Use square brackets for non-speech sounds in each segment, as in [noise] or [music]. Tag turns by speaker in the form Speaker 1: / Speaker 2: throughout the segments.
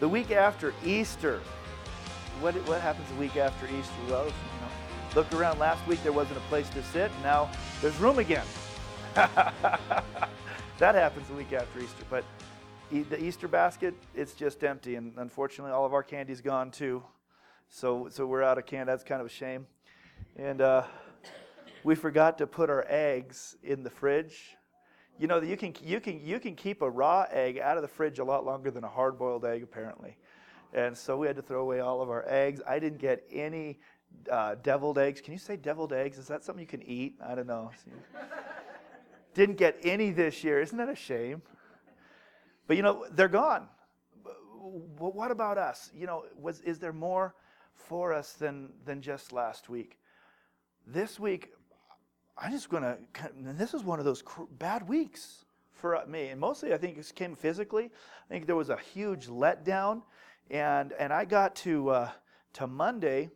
Speaker 1: The week after Easter. What, what happens the week after Easter? Well, you know, look around. Last week there wasn't a place to sit. Now there's room again. [laughs] that happens the week after Easter. But the Easter basket, it's just empty. And unfortunately, all of our candy's gone too. So, so we're out of candy. That's kind of a shame. And uh, we forgot to put our eggs in the fridge. You know, you can, you, can, you can keep a raw egg out of the fridge a lot longer than a hard boiled egg, apparently. And so we had to throw away all of our eggs. I didn't get any uh, deviled eggs. Can you say deviled eggs? Is that something you can eat? I don't know. [laughs] didn't get any this year. Isn't that a shame? But you know, they're gone. Well, what about us? You know, was, is there more for us than, than just last week? This week, I'm just going to, this is one of those bad weeks for me. And mostly, I think it came physically. I think there was a huge letdown. And, and I got to, uh, to Monday,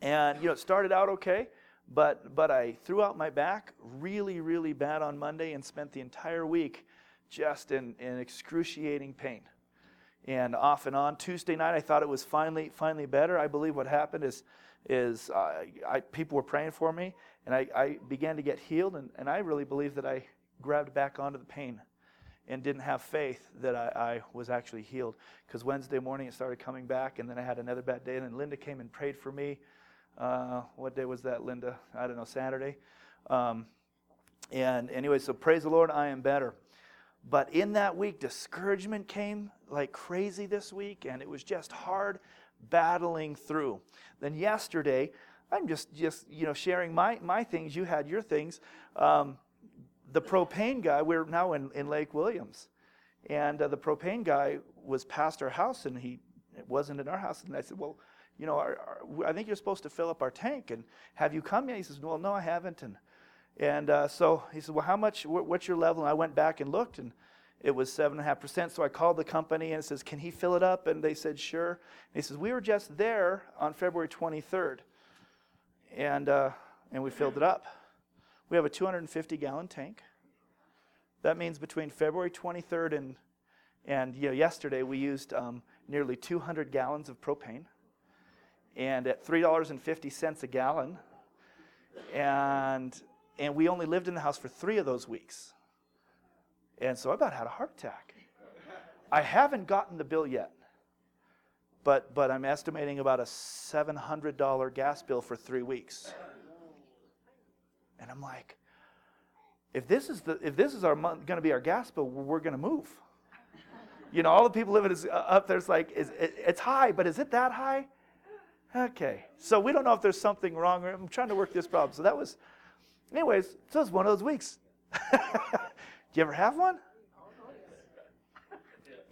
Speaker 1: and, you know, it started out okay. But, but I threw out my back really, really bad on Monday and spent the entire week just in, in excruciating pain and off and on. Tuesday night, I thought it was finally finally better. I believe what happened is is uh, I, people were praying for me, and I, I began to get healed, and, and I really believe that I grabbed back onto the pain and didn't have faith that I, I was actually healed. Because Wednesday morning it started coming back, and then I had another bad day, and then Linda came and prayed for me. Uh, what day was that, Linda? I don't know, Saturday. Um, and anyway, so praise the Lord, I am better. But in that week, discouragement came like crazy this week, and it was just hard battling through. Then yesterday, I'm just just you know sharing my my things. You had your things. Um, the propane guy. We're now in, in Lake Williams, and uh, the propane guy was past our house, and he wasn't in our house. And I said, well, you know, our, our, I think you're supposed to fill up our tank, and have you come yet? He says, well, no, I haven't. And and uh, so he said, Well, how much, what's your level? And I went back and looked, and it was 7.5%. So I called the company and it says, Can he fill it up? And they said, Sure. And he says, We were just there on February 23rd, and, uh, and we filled it up. We have a 250 gallon tank. That means between February 23rd and, and you know, yesterday, we used um, nearly 200 gallons of propane. And at $3.50 a gallon, and and we only lived in the house for three of those weeks. And so I about had a heart attack. I haven't gotten the bill yet, but, but I'm estimating about a $700 gas bill for three weeks. And I'm like, if this is, the, if this is our going to be our gas bill, we're going to move. You know, all the people living is, uh, up there's like, is, it, it's high, but is it that high? Okay. So we don't know if there's something wrong. I'm trying to work this problem. So that was, Anyways, so it's one of those weeks. [laughs] Do you ever have one?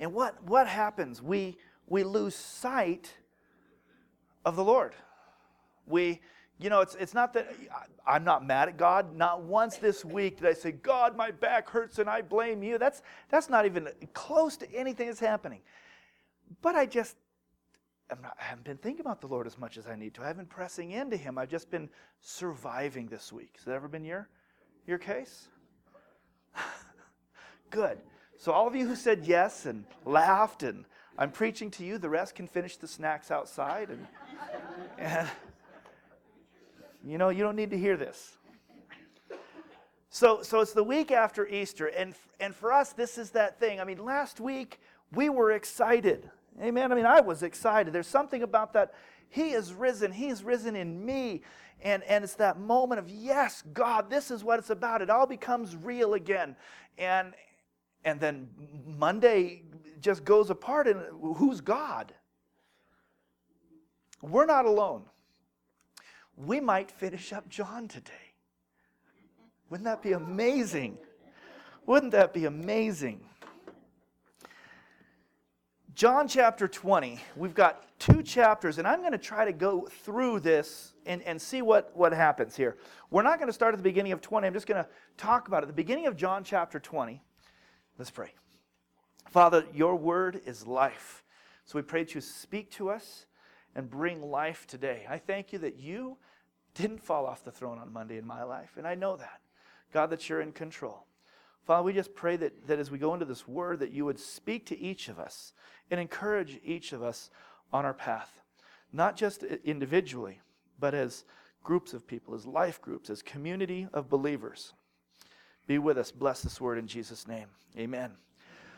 Speaker 1: And what, what happens? We, we lose sight of the Lord. We, you know, it's, it's not that I'm not mad at God. Not once this week did I say, God, my back hurts and I blame you. That's, that's not even close to anything that's happening. But I just not, i haven't been thinking about the Lord as much as I need to. I haven't been pressing into Him. I've just been surviving this week. Has that ever been your, your case? [laughs] Good. So, all of you who said yes and laughed, and I'm preaching to you, the rest can finish the snacks outside. And, [laughs] and you know, you don't need to hear this. So, so it's the week after Easter, and, and for us, this is that thing. I mean, last week we were excited. Amen. I mean, I was excited. There's something about that. He is risen. He's risen in me. And, and it's that moment of, yes, God, this is what it's about. It all becomes real again. And, and then Monday just goes apart, and who's God? We're not alone. We might finish up John today. Wouldn't that be amazing? Wouldn't that be amazing? John chapter 20, we've got two chapters, and I'm going to try to go through this and, and see what, what happens here. We're not going to start at the beginning of 20. I'm just going to talk about it. The beginning of John chapter 20. Let's pray. Father, your word is life. So we pray that you speak to us and bring life today. I thank you that you didn't fall off the throne on Monday in my life, and I know that. God, that you're in control. Father, we just pray that, that as we go into this word, that you would speak to each of us and encourage each of us on our path, not just individually, but as groups of people, as life groups, as community of believers. Be with us. Bless this word in Jesus' name. Amen.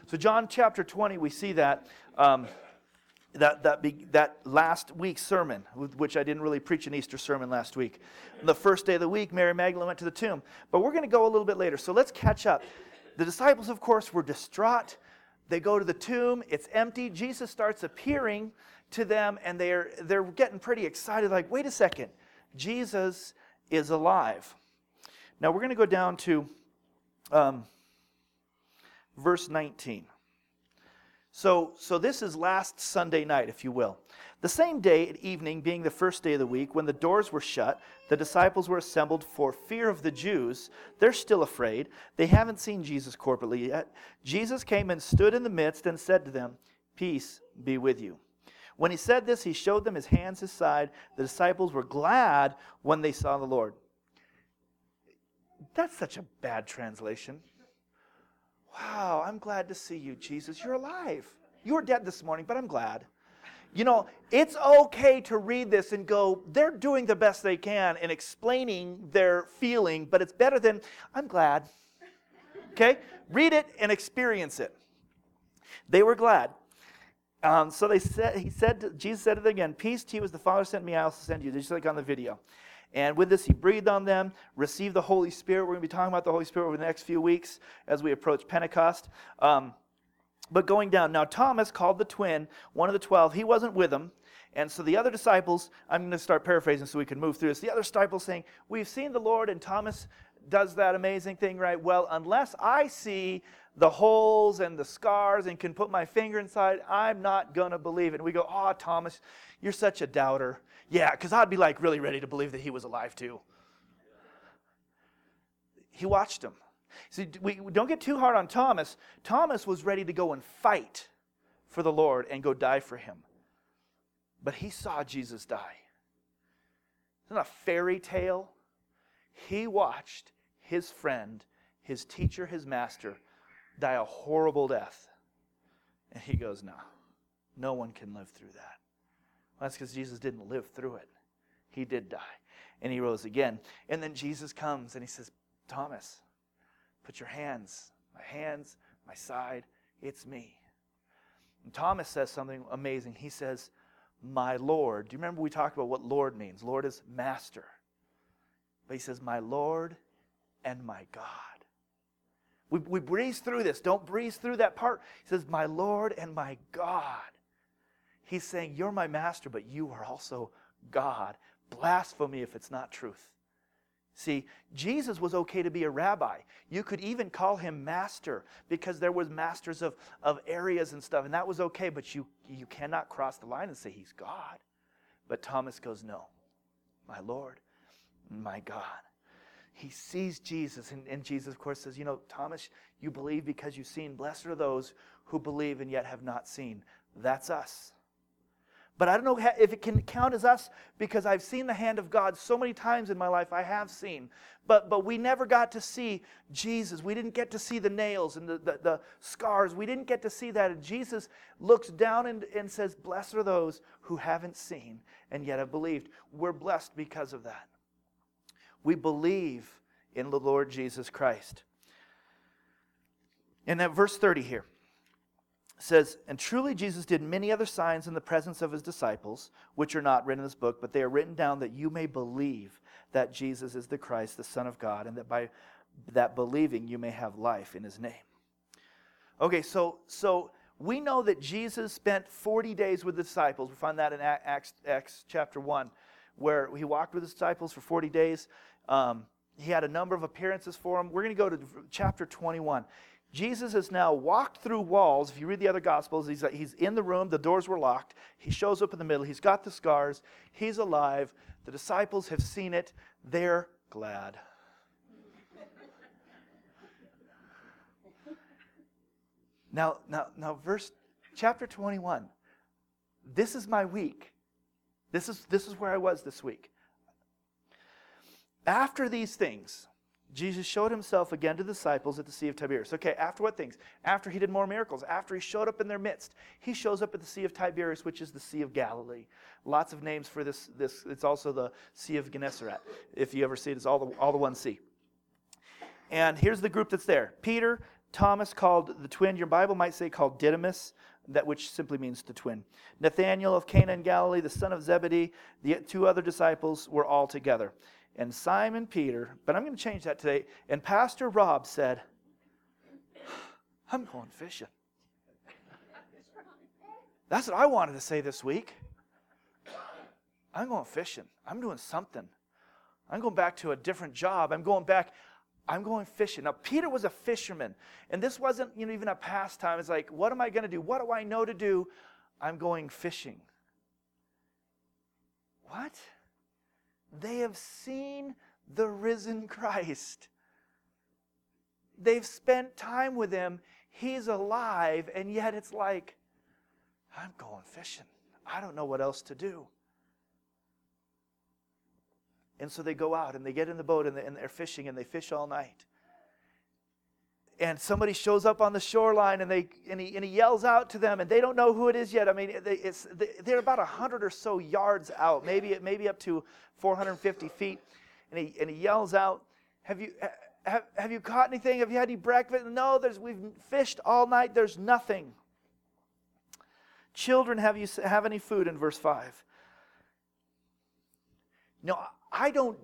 Speaker 1: So, John chapter 20, we see that. Um, that, that, be, that last week's sermon, which I didn't really preach an Easter sermon last week. The first day of the week, Mary Magdalene went to the tomb. But we're going to go a little bit later. So let's catch up. The disciples, of course, were distraught. They go to the tomb, it's empty. Jesus starts appearing to them, and they're, they're getting pretty excited like, wait a second, Jesus is alive. Now we're going to go down to um, verse 19. So, so this is last Sunday night, if you will. The same day at evening, being the first day of the week, when the doors were shut, the disciples were assembled for fear of the Jews. They're still afraid. They haven't seen Jesus corporately yet. Jesus came and stood in the midst and said to them, Peace be with you. When he said this, he showed them his hands, his side. The disciples were glad when they saw the Lord. That's such a bad translation. Wow, I'm glad to see you, Jesus. You're alive. You were dead this morning, but I'm glad. You know, it's okay to read this and go, they're doing the best they can in explaining their feeling, but it's better than, I'm glad. Okay? Read it and experience it. They were glad. Um, so they said, he said, Jesus said it again, Peace to you as the Father sent me, I also send you. Just like on the video. And with this, he breathed on them, received the Holy Spirit. We're going to be talking about the Holy Spirit over the next few weeks as we approach Pentecost. Um, but going down, now Thomas, called the twin, one of the twelve, he wasn't with them. And so the other disciples, I'm going to start paraphrasing so we can move through this. The other disciples saying, We've seen the Lord, and Thomas does that amazing thing, right? Well, unless I see the holes and the scars and can put my finger inside, I'm not going to believe it. And we go, Oh, Thomas, you're such a doubter. Yeah, because I'd be like really ready to believe that he was alive too. He watched him. See, we don't get too hard on Thomas. Thomas was ready to go and fight for the Lord and go die for him. But he saw Jesus die. It's not a fairy tale. He watched his friend, his teacher, his master, die a horrible death. And he goes, No, no one can live through that. Well, that's because Jesus didn't live through it. He did die. And he rose again. And then Jesus comes and he says, Thomas, put your hands, my hands, my side, it's me. And Thomas says something amazing. He says, My Lord. Do you remember we talked about what Lord means? Lord is master. But he says, My Lord and my God. We, we breeze through this. Don't breeze through that part. He says, My Lord and my God. He's saying, You're my master, but you are also God. Blasphemy if it's not truth. See, Jesus was okay to be a rabbi. You could even call him master because there was masters of, of areas and stuff, and that was okay, but you, you cannot cross the line and say he's God. But Thomas goes, No, my Lord, my God. He sees Jesus, and, and Jesus, of course, says, You know, Thomas, you believe because you've seen. Blessed are those who believe and yet have not seen. That's us. But I don't know if it can count as us because I've seen the hand of God so many times in my life. I have seen. But, but we never got to see Jesus. We didn't get to see the nails and the, the, the scars. We didn't get to see that. And Jesus looks down and, and says, Blessed are those who haven't seen and yet have believed. We're blessed because of that. We believe in the Lord Jesus Christ. And that verse 30 here says, And truly Jesus did many other signs in the presence of his disciples, which are not written in this book, but they are written down that you may believe that Jesus is the Christ, the Son of God, and that by that believing you may have life in his name. Okay, so so we know that Jesus spent 40 days with the disciples. We find that in Acts, Acts chapter 1, where he walked with his disciples for 40 days. Um, he had a number of appearances for him. We're going to go to chapter 21. Jesus has now walked through walls. If you read the other Gospels, he's, he's in the room, the doors were locked. He shows up in the middle, he's got the scars, he's alive. The disciples have seen it, they're glad. [laughs] now, now, now, verse chapter 21. This is my week. This is, this is where I was this week. After these things, Jesus showed himself again to the disciples at the Sea of Tiberias. Okay, after what things? After he did more miracles, after he showed up in their midst, he shows up at the Sea of Tiberias, which is the Sea of Galilee. Lots of names for this. this it's also the Sea of Gennesaret. If you ever see it, it's all the, all the one sea. And here's the group that's there Peter, Thomas, called the twin, your Bible might say called Didymus, that which simply means the twin. Nathanael of Cana in Galilee, the son of Zebedee, the two other disciples were all together and Simon Peter, but I'm going to change that today. And Pastor Rob said, [sighs] I'm going fishing. That's what I wanted to say this week. I'm going fishing. I'm doing something. I'm going back to a different job. I'm going back. I'm going fishing. Now, Peter was a fisherman, and this wasn't you know, even a pastime. It's like, what am I going to do? What do I know to do? I'm going fishing. What? They have seen the risen Christ. They've spent time with him. He's alive, and yet it's like, I'm going fishing. I don't know what else to do. And so they go out and they get in the boat and they're fishing and they fish all night and somebody shows up on the shoreline and, they, and, he, and he yells out to them and they don't know who it is yet. I mean they, it's, they're about 100 or so yards out maybe, maybe up to 450 feet. And he, and he yells out have you, have, have you caught anything? Have you had any breakfast? No there's, we've fished all night. There's nothing. Children have you have any food? In verse 5 no i don't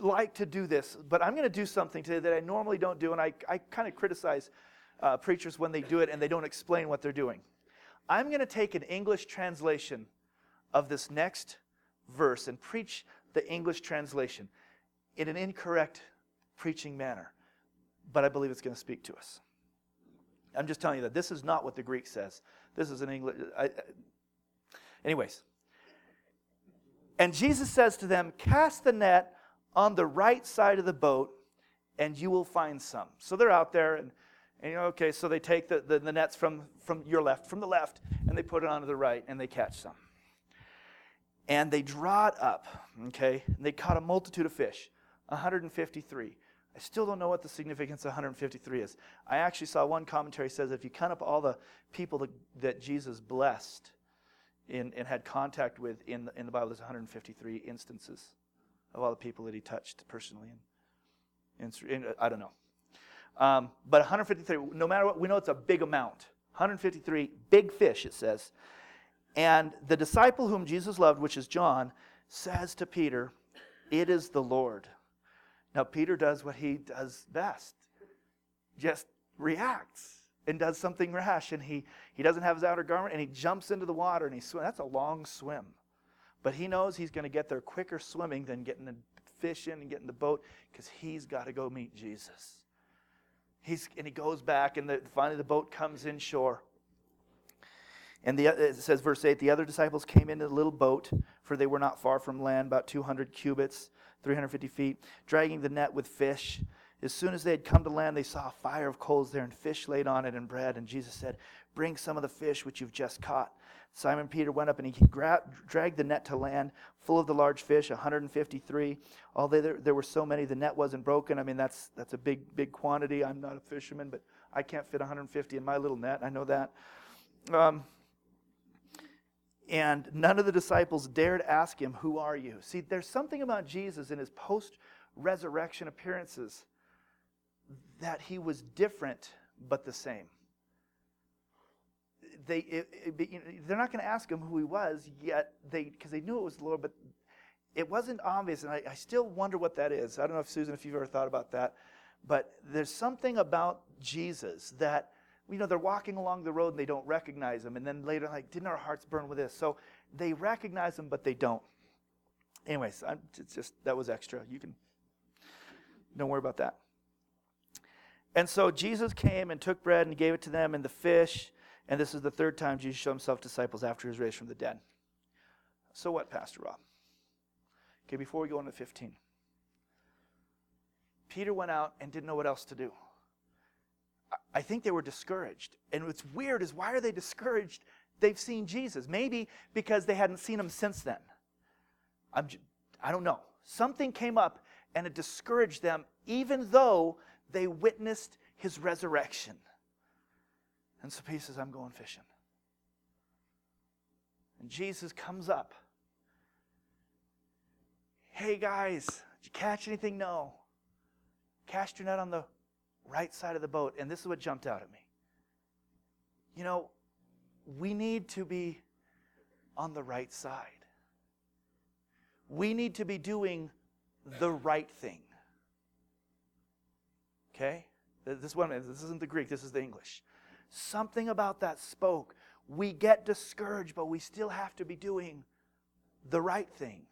Speaker 1: like to do this, but I'm going to do something today that I normally don't do, and I, I kind of criticize uh, preachers when they do it and they don't explain what they're doing. I'm going to take an English translation of this next verse and preach the English translation in an incorrect preaching manner, but I believe it's going to speak to us. I'm just telling you that this is not what the Greek says. This is an English. I, anyways. And Jesus says to them, Cast the net on the right side of the boat and you will find some. So they're out there and, and you know, okay, so they take the, the, the, nets from, from your left, from the left, and they put it onto the right and they catch some. And they draw it up, okay? And they caught a multitude of fish, 153. I still don't know what the significance of 153 is. I actually saw one commentary says if you count up all the people that, that Jesus blessed in, and had contact with in the, in the Bible, there's 153 instances of all the people that he touched personally. And, and, I don't know. Um, but 153, no matter what, we know it's a big amount. 153 big fish, it says. And the disciple whom Jesus loved, which is John, says to Peter, It is the Lord. Now, Peter does what he does best just reacts and does something rash. And he, he doesn't have his outer garment and he jumps into the water and he swims. That's a long swim. But he knows he's going to get there quicker swimming than getting the fish in and getting the boat because he's got to go meet Jesus. He's, and he goes back, and the, finally the boat comes inshore. And the, it says, verse 8 the other disciples came into the little boat, for they were not far from land, about 200 cubits, 350 feet, dragging the net with fish. As soon as they had come to land, they saw a fire of coals there and fish laid on it and bread. And Jesus said, Bring some of the fish which you've just caught. Simon Peter went up and he grabbed, dragged the net to land, full of the large fish, 153. Although there, there were so many, the net wasn't broken. I mean, that's, that's a big, big quantity. I'm not a fisherman, but I can't fit 150 in my little net. I know that. Um, and none of the disciples dared ask him, Who are you? See, there's something about Jesus in his post resurrection appearances that he was different but the same they, it, it, you know, they're not going to ask him who he was yet, they because they knew it was the Lord, but it wasn't obvious, and I, I, still wonder what that is. I don't know if Susan, if you've ever thought about that, but there's something about Jesus that you know they're walking along the road and they don't recognize him, and then later like, didn't our hearts burn with this? So they recognize him, but they don't. Anyways, I'm, it's just that was extra. You can don't worry about that. And so Jesus came and took bread and gave it to them, and the fish. And this is the third time Jesus showed himself disciples after his raised from the dead. So what, Pastor Rob? Okay, before we go into 15. Peter went out and didn't know what else to do. I think they were discouraged. And what's weird is why are they discouraged? They've seen Jesus. Maybe because they hadn't seen him since then. I'm, I don't know. Something came up and it discouraged them even though they witnessed his resurrection. And so Peter says, I'm going fishing. And Jesus comes up. Hey guys, did you catch anything? No. Cast your net on the right side of the boat. And this is what jumped out at me. You know, we need to be on the right side. We need to be doing the right thing. Okay? This one this isn't the Greek, this is the English. Something about that spoke. We get discouraged, but we still have to be doing the right thing.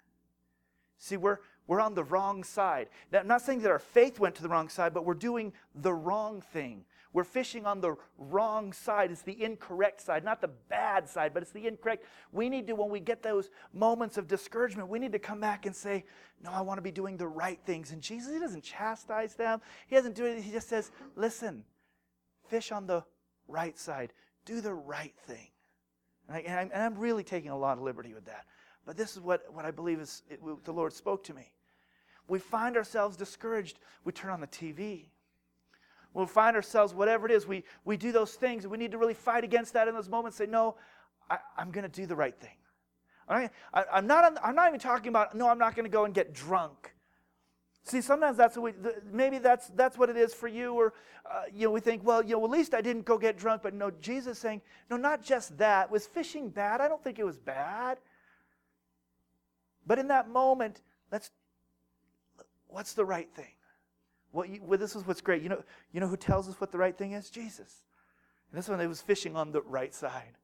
Speaker 1: See, we're we're on the wrong side. Now, I'm not saying that our faith went to the wrong side, but we're doing the wrong thing. We're fishing on the wrong side. It's the incorrect side, not the bad side, but it's the incorrect. We need to, when we get those moments of discouragement, we need to come back and say, No, I want to be doing the right things. And Jesus, He doesn't chastise them, He doesn't do it. He just says, Listen, fish on the right side, do the right thing. And, I, am really taking a lot of liberty with that. But this is what, what I believe is it, the Lord spoke to me. We find ourselves discouraged. We turn on the TV we'll find ourselves, whatever it is, we, we do those things. We need to really fight against that in those moments. Say, no, I, am going to do the right thing. All right? I, I'm, not, I'm not even talking about, no, I'm not going to go and get drunk. See, sometimes that's what we, maybe that's, that's what it is for you, or, uh, you know, we think, well, you know, at least I didn't go get drunk. But no, Jesus saying, no, not just that. Was fishing bad? I don't think it was bad. But in that moment, let's, what's the right thing? Well, you, well, this is what's great. You know, you know who tells us what the right thing is? Jesus. And this one, they was fishing on the right side.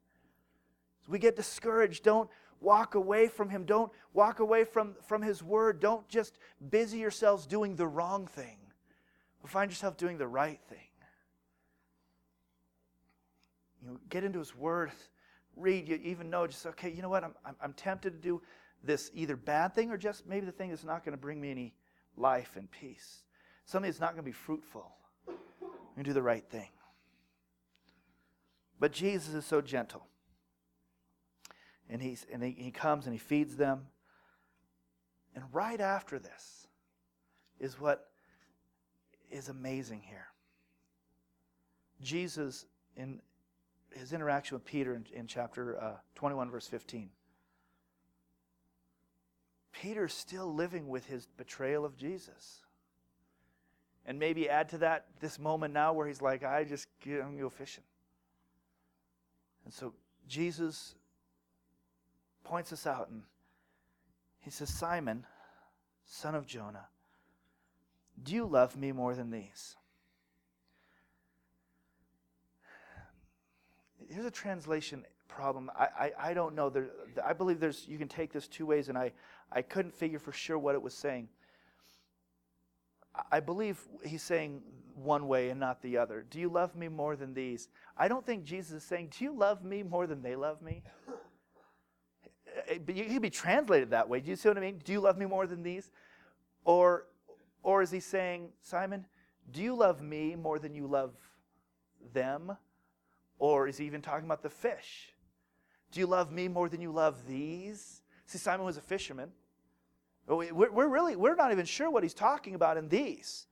Speaker 1: So we get discouraged. Don't walk away from him. Don't walk away from, from his word. Don't just busy yourselves doing the wrong thing. But find yourself doing the right thing. You know, get into his word. Read. You even know just, okay, you know what? I'm, I'm, I'm tempted to do this either bad thing or just maybe the thing that's not going to bring me any life and peace something that's not going to be fruitful. You do the right thing. But Jesus is so gentle. And, he's, and he, he comes and he feeds them. And right after this is what is amazing here. Jesus, in his interaction with Peter in, in chapter uh, 21, verse 15, Peter's still living with his betrayal of Jesus. And maybe add to that this moment now where he's like, I just, I'm going to go fishing. And so Jesus points us out and he says, Simon, son of Jonah, do you love me more than these? Here's a translation problem. I, I, I don't know. There, I believe there's you can take this two ways, and I, I couldn't figure for sure what it was saying. I believe he's saying one way and not the other. Do you love me more than these? I don't think Jesus is saying, Do you love me more than they love me? Eh, eh, but it could be translated that way. Do you see what I mean? Do you love me more than these? Or, or is he saying, Simon, do you love me more than you love them? Or is he even talking about the fish? Do you love me more than you love these? See, Simon was a fisherman. Oh, we're really, we're not even sure what he's talking about in these.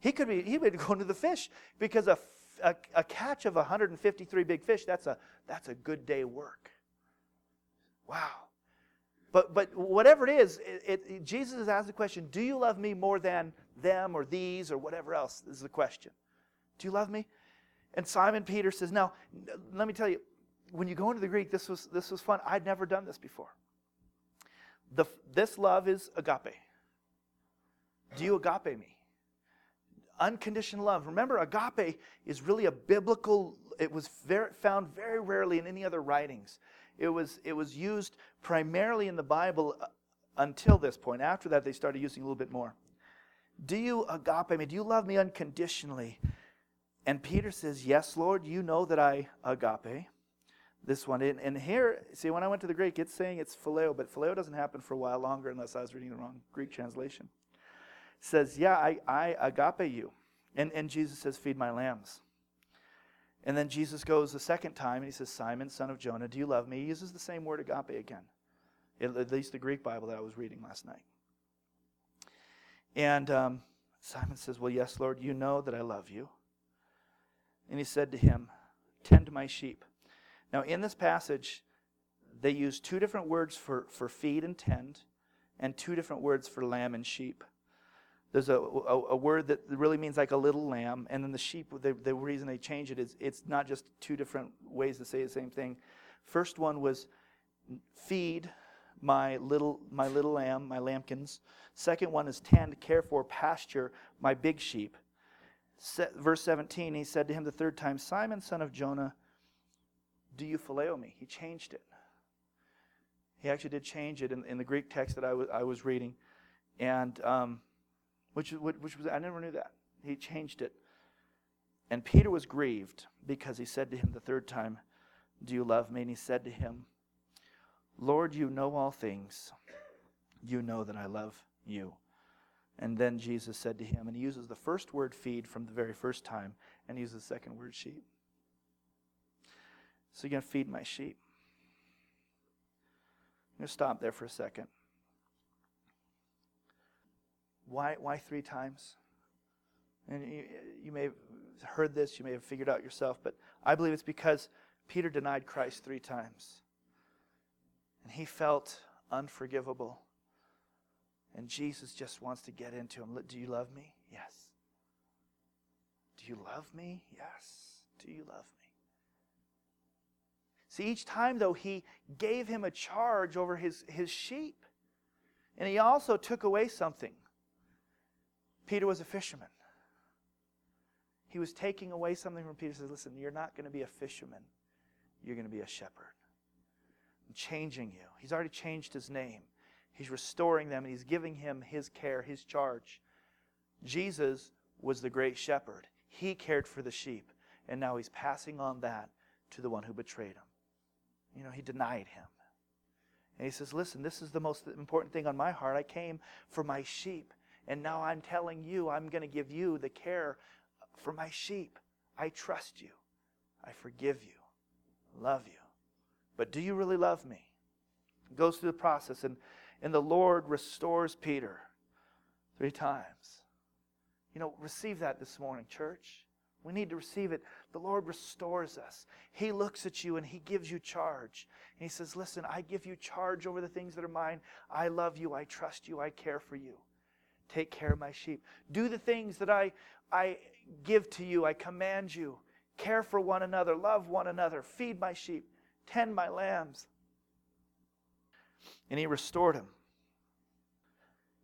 Speaker 1: He could be, he would go into the fish because a, a, a, catch of 153 big fish, that's a, that's a good day work. Wow. But, but whatever it is, it, it, Jesus has asked the question, do you love me more than them or these or whatever else is the question. Do you love me? And Simon Peter says, now, let me tell you, when you go into the Greek, this was, this was fun. I'd never done this before. The, this love is agape. Do you agape me? Unconditional love. Remember, agape is really a biblical, it was very, found very rarely in any other writings. It was, it was used primarily in the Bible uh, until this point. After that, they started using a little bit more. Do you agape me? Do you love me unconditionally? And Peter says, Yes, Lord, you know that I agape this one. And, and here, see, when I went to the Greek, it's saying it's phileo, but phileo doesn't happen for a while longer unless I was reading the wrong Greek translation. It says, Yeah, I, I agape you. And, and Jesus says, Feed my lambs. And then Jesus goes the second time and he says, Simon, son of Jonah, do you love me? He uses the same word agape again, at least the Greek Bible that I was reading last night. And um, Simon says, Well, yes, Lord, you know that I love you. And he said to him, Tend my sheep. Now, in this passage, they use two different words for, for feed and tend, and two different words for lamb and sheep. There's a, a, a, word that really means like a little lamb, and then the sheep, the, the reason they change it is it's not just two different ways to say the same thing. First one was feed my little, my little lamb, my lambkins. Second one is tend, care for, pasture my big sheep. Se- verse 17, he said to him the third time, Simon, son of Jonah, do you phileo me? He changed it. He actually did change it in, in the Greek text that I, w- I was reading. And um, which, which was, I never knew that. He changed it. And Peter was grieved because he said to him the third time, Do you love me? And he said to him, Lord, you know all things. You know that I love you. And then Jesus said to him, and he uses the first word feed from the very first time, and he uses the second word sheep. So you're going to feed my sheep. I'm going to stop there for a second. Why, why three times? And you, you may have heard this, you may have figured out yourself, but I believe it's because Peter denied Christ three times. And he felt unforgivable. And Jesus just wants to get into him. Do you love me? Yes. Do you love me? Yes. Do you love me? See, each time, though, he gave him a charge over his, his sheep. And he also took away something. Peter was a fisherman. He was taking away something from Peter. He says, Listen, you're not going to be a fisherman, you're going to be a shepherd. I'm changing you. He's already changed his name. He's restoring them and he's giving him his care, his charge. Jesus was the great shepherd. He cared for the sheep, and now he's passing on that to the one who betrayed him. You know, he denied him. And he says, Listen, this is the most important thing on my heart. I came for my sheep. And now I'm telling you, I'm going to give you the care for my sheep. I trust you. I forgive you. Love you. But do you really love me? He goes through the process, and, and the Lord restores Peter three times. You know, receive that this morning, church. We need to receive it. The Lord restores us. He looks at you and He gives you charge. And He says, Listen, I give you charge over the things that are mine. I love you. I trust you. I care for you. Take care of my sheep. Do the things that I, I give to you. I command you. Care for one another. Love one another. Feed my sheep. Tend my lambs. And he restored him.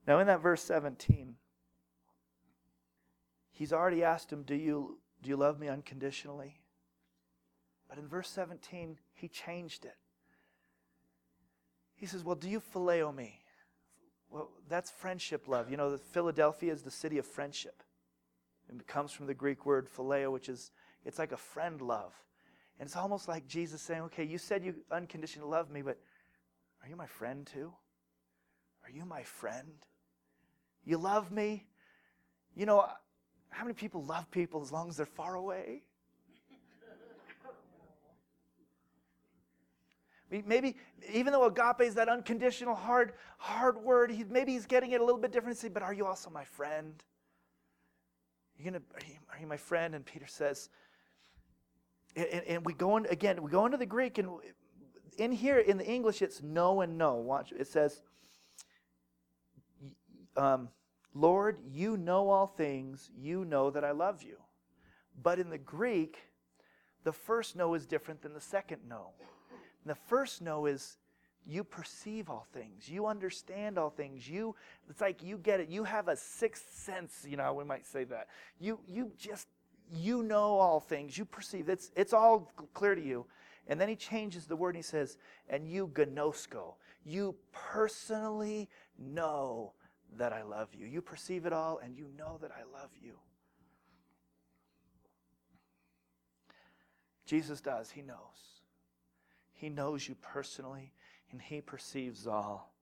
Speaker 1: Now, in that verse 17, he's already asked him, Do you, do you love me unconditionally? But in verse 17, he changed it. He says, Well, do you phileo me? Well, that's friendship love. You know, Philadelphia is the city of friendship. It comes from the Greek word phileo, which is, it's like a friend love. And it's almost like Jesus saying, okay, you said you unconditionally love me, but are you my friend too? Are you my friend? You love me? You know, how many people love people as long as they're far away? Maybe, even though agape is that unconditional, hard, hard word, he, maybe he's getting it a little bit differently. But are you also my friend? Are you, gonna, are you, are you my friend? And Peter says, and, and, we go in, again, we go into the Greek, and in here, in the English, it's no and no. Watch, it says, um, Lord, you know all things, you know that I love you. But in the Greek, the first no is different than the second no. And the first no is you perceive all things. You understand all things. You it's like you get it. You have a sixth sense, you know, we might say that. You you just you know all things. You perceive. It's it's all clear to you. And then he changes the word and he says, and you ginosko. You personally know that I love you. You perceive it all and you know that I love you. Jesus does. He knows. He knows you personally and he perceives all.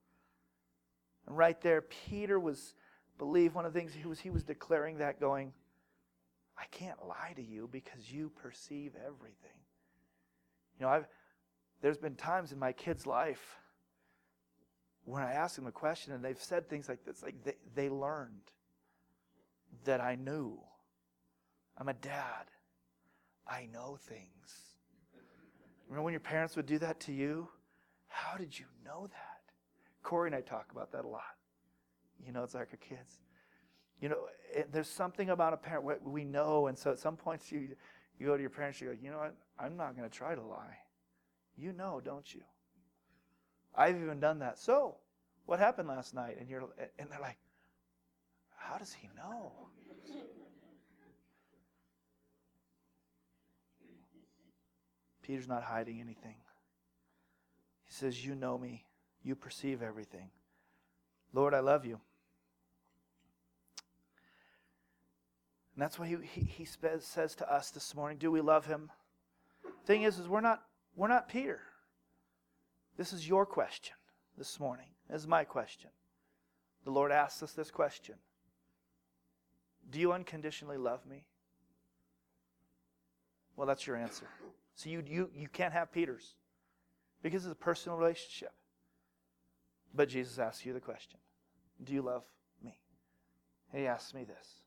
Speaker 1: And right there, Peter was, believe one of the things he was, he was declaring that going, I can't lie to you because you perceive everything. You know, I've, there's been times in my kid's life when I ask them a question and they've said things like this, like they, they learned. that I knew. I'm a dad. I know things. Remember when your parents would do that to you? How did you know that? Corey and I talk about that a lot. You know, it's like our kids. You know, it, there's something about a parent we know, and so at some points you you go to your parents, you go, you know what? I'm not going to try to lie. You know, don't you? I've even done that. So, what happened last night? And you're and they're like, how does he know? Peter's not hiding anything. He says, You know me. You perceive everything. Lord, I love you. And that's why he, he, he says to us this morning. Do we love him? Thing is, is we're not, we're not Peter. This is your question this morning. This is my question. The Lord asks us this question Do you unconditionally love me? Well, that's your answer. So you, you, you can't have Peter's because it's a personal relationship. But Jesus asks you the question Do you love me? He asks me this.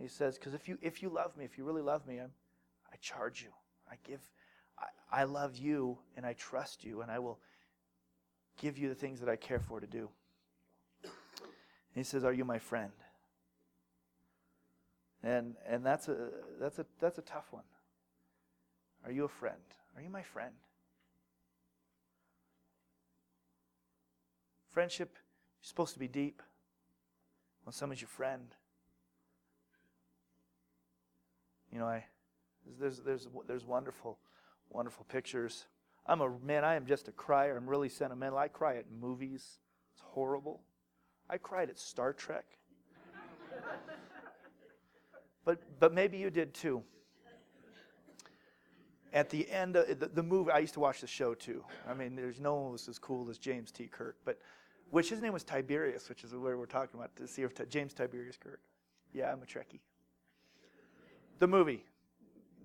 Speaker 1: He says, Because if you, if you love me, if you really love me, I'm, I charge you. I give, I, I love you and I trust you and I will give you the things that I care for to do. he says, Are you my friend? And, and that's, a, that's, a, that's a tough one. Are you a friend? Are you my friend? Friendship is supposed to be deep when someone's your friend. You know, I there's there's there's wonderful, wonderful pictures. I'm a man. I am just a crier. I'm really sentimental. I cry at movies. It's horrible. I cried at Star Trek. [laughs] but but maybe you did too. At the end of the, the movie, I used to watch the show too. I mean, there's no one was as cool as James T. Kirk, but which his name was Tiberius, which is where we're talking about to see if James Tiberius Kirk. Yeah, I'm a Trekkie. The movie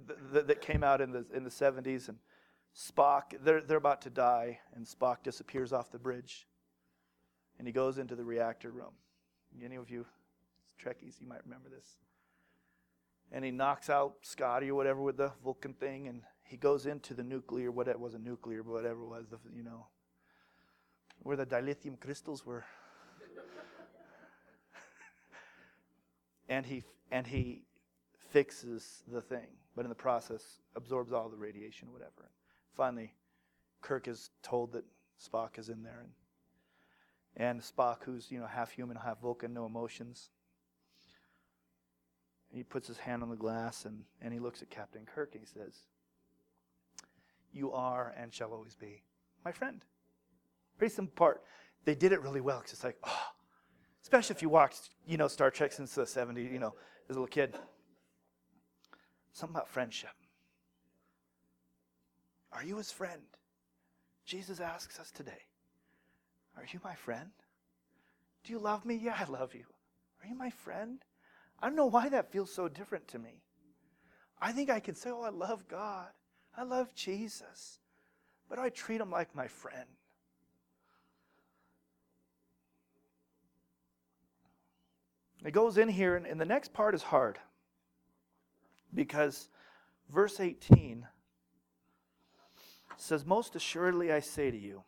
Speaker 1: th- th- that came out in the in the 70s, and Spock, they're they're about to die, and Spock disappears off the bridge, and he goes into the reactor room. Any of you Trekkies, you might remember this. And he knocks out Scotty or whatever with the Vulcan thing, and he goes into the nuclear, what it wasn't nuclear, but whatever it was, the, you know, where the dilithium crystals were. [laughs] and he and he fixes the thing, but in the process absorbs all the radiation, whatever. Finally, Kirk is told that Spock is in there, and and Spock, who's you know half human, half Vulcan, no emotions. He puts his hand on the glass and, and he looks at Captain Kirk and he says, You are and shall always be my friend. Pretty simple part. They did it really well because it's like, oh, especially if you watched, you know, Star Trek since the 70s, you know, as a little kid. Something about friendship. Are you his friend? Jesus asks us today, Are you my friend? Do you love me? Yeah, I love you. Are you my friend? I don't know why that feels so different to me. I think I can say, Oh, I love God. I love Jesus. But I treat him like my friend. It goes in here, and, and the next part is hard because verse 18 says, Most assuredly I say to you,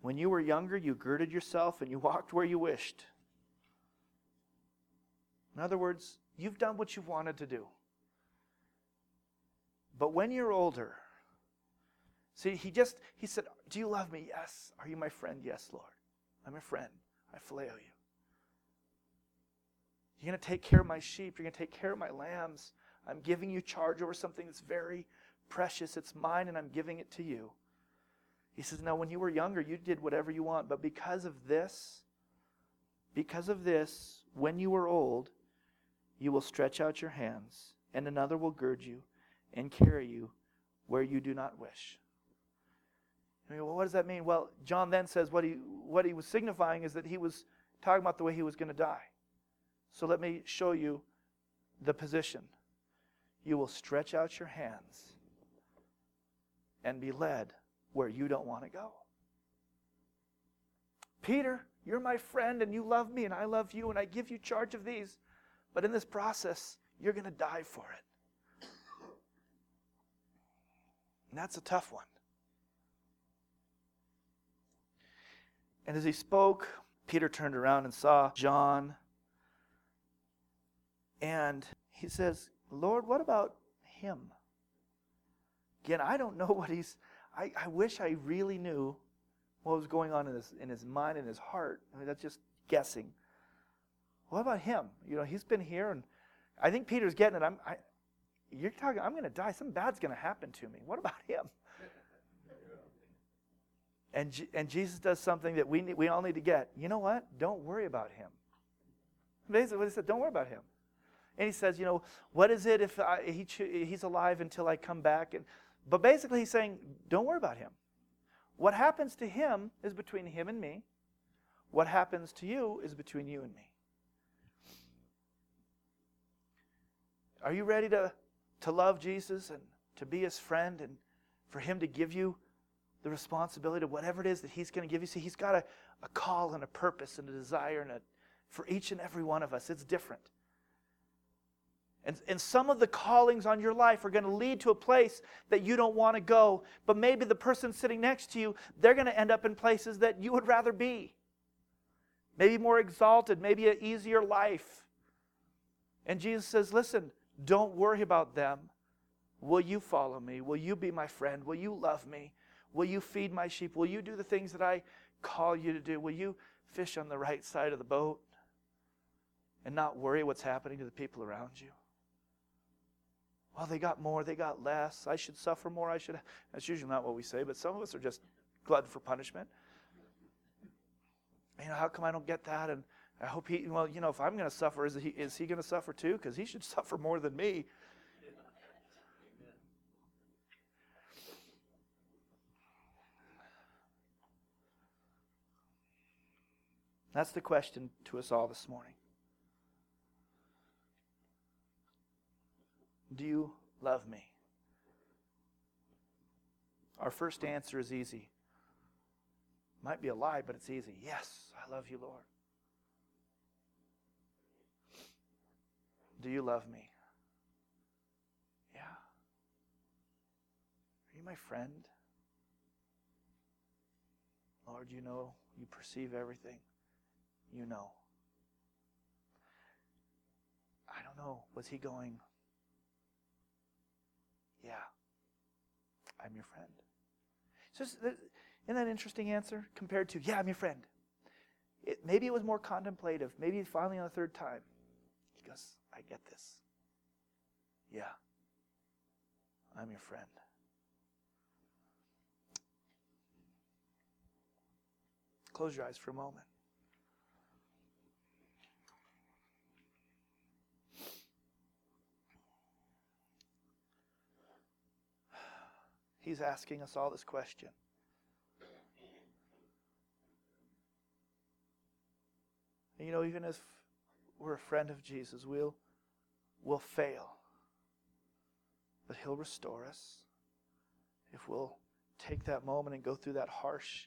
Speaker 1: when you were younger, you girded yourself and you walked where you wished. In other words, you've done what you've wanted to do. But when you're older, see, he just, he said, Do you love me? Yes. Are you my friend? Yes, Lord. I'm a friend. I phileo you. You're going to take care of my sheep. You're going to take care of my lambs. I'm giving you charge over something that's very precious. It's mine, and I'm giving it to you. He says, Now, when you were younger, you did whatever you want, but because of this, because of this, when you were old, you will stretch out your hands, and another will gird you and carry you where you do not wish. I mean, well, what does that mean? Well, John then says what he, what he was signifying is that he was talking about the way he was going to die. So let me show you the position. You will stretch out your hands and be led where you don't want to go. Peter, You're my friend and you love me and I love you and I give you charge of these. But in this process, you're going to die for it. And that's a tough one. And as he spoke, Peter turned around and saw John. And he says, Lord, what about him? Again, I don't know [laughs] what he's. I, I wish I really knew what was going on in his, in his mind and his heart. I mean, that's just guessing. What about him? You know, he's been here, and I think Peter's getting it. I'm, I, you're talking, I'm going to die. Something bad's going to happen to me. What about him? [laughs] And, and Jesus does something that we, need, we all need to get. You know what? Don't worry about him. Basically, what he said, don't worry about him. And he says, you know, what is it if I, he, he's alive until I come back? And, but basically, he's saying, don't worry about him. What happens to him is between him and me. What happens to you is between you and me. Are you ready to, to love Jesus and to be his friend and for him to give you the responsibility to whatever it is that He's going to give you. See, He's got a, a call and a purpose and a desire and a, for each and every one of us. It's different. And, and some of the callings on your life are going to lead to a place that you don't want to go. But maybe the person sitting next to you, they're going to end up in places that you would rather be. Maybe more exalted, maybe an easier life. And Jesus says, Listen, don't worry about them. Will you follow me? Will you be my friend? Will you love me? Will you feed my sheep? Will you do the things that I call you to do? Will you fish on the right side of the boat and not worry what's happening to the people around you? Well, they got more, they got less. I should suffer more. I should. That's usually not what we say, but some of us are just glutton for punishment. You know, how come I don't get that? And I hope he, well, you know, if I'm going to suffer, is he, is he going to suffer too? Because he should [laughs] suffer more than me. That's the question to us all this morning. Do you love me? Our first answer is easy. Might be a lie, but it's easy. Yes, I love you, Lord. Do you love me? Yeah. Are you my friend? Lord, you know, you perceive everything you know. I don't know. Was he going, Yeah, I'm your friend? So, isn't that an interesting answer compared to, Yeah, I'm your friend? It, maybe it was more contemplative. Maybe finally on the third time, he goes, I get this. Yeah, I'm your friend. Close your eyes for a moment. He's asking us all this question. And you know, even if we're a friend of Jesus, we'll, we'll fail. But He'll restore us if we'll take that moment and go through that harsh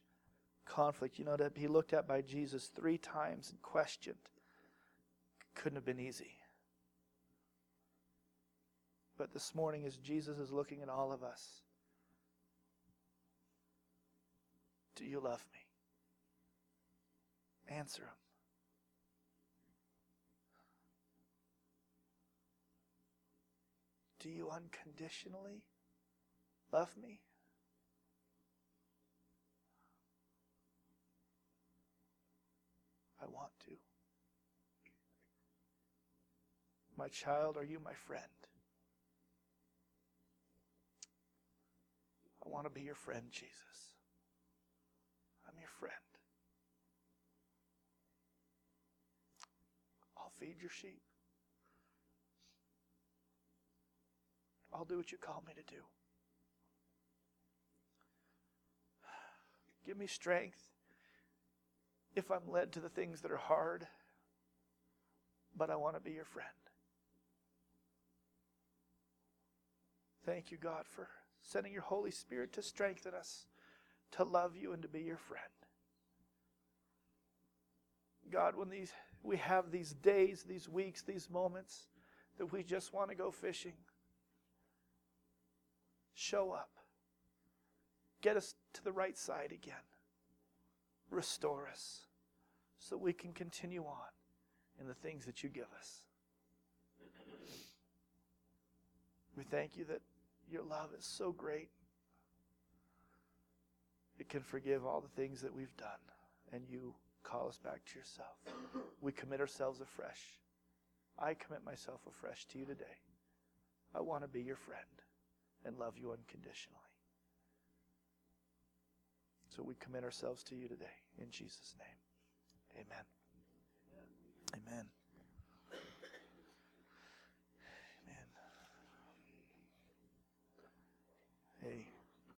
Speaker 1: conflict. You know, to be looked at by Jesus three times and questioned couldn't have been easy. But this morning, as Jesus is looking at all of us, Do you love me? Answer him. Do you unconditionally love me? I want to. My child, are you my friend? I want to be your friend, Jesus friend. I'll feed your sheep. I'll do what you call me to do. Give me strength if I'm led to the things that are hard, but I want to be your friend. Thank you, God, for sending your Holy Spirit to strengthen us, to love you, and to be your friend. God, when these we have these days, these weeks, these moments that we just want to go fishing, show up. Get us to the right side again. Restore us so we can continue on in the things that you give us. We thank you that your love is so great. It can forgive all the things that we've done, and you call us back to yourself. We commit ourselves afresh. I commit myself afresh to you today. I want to be your friend and love you unconditionally. So we commit ourselves to you today. In Jesus' name, amen. Amen.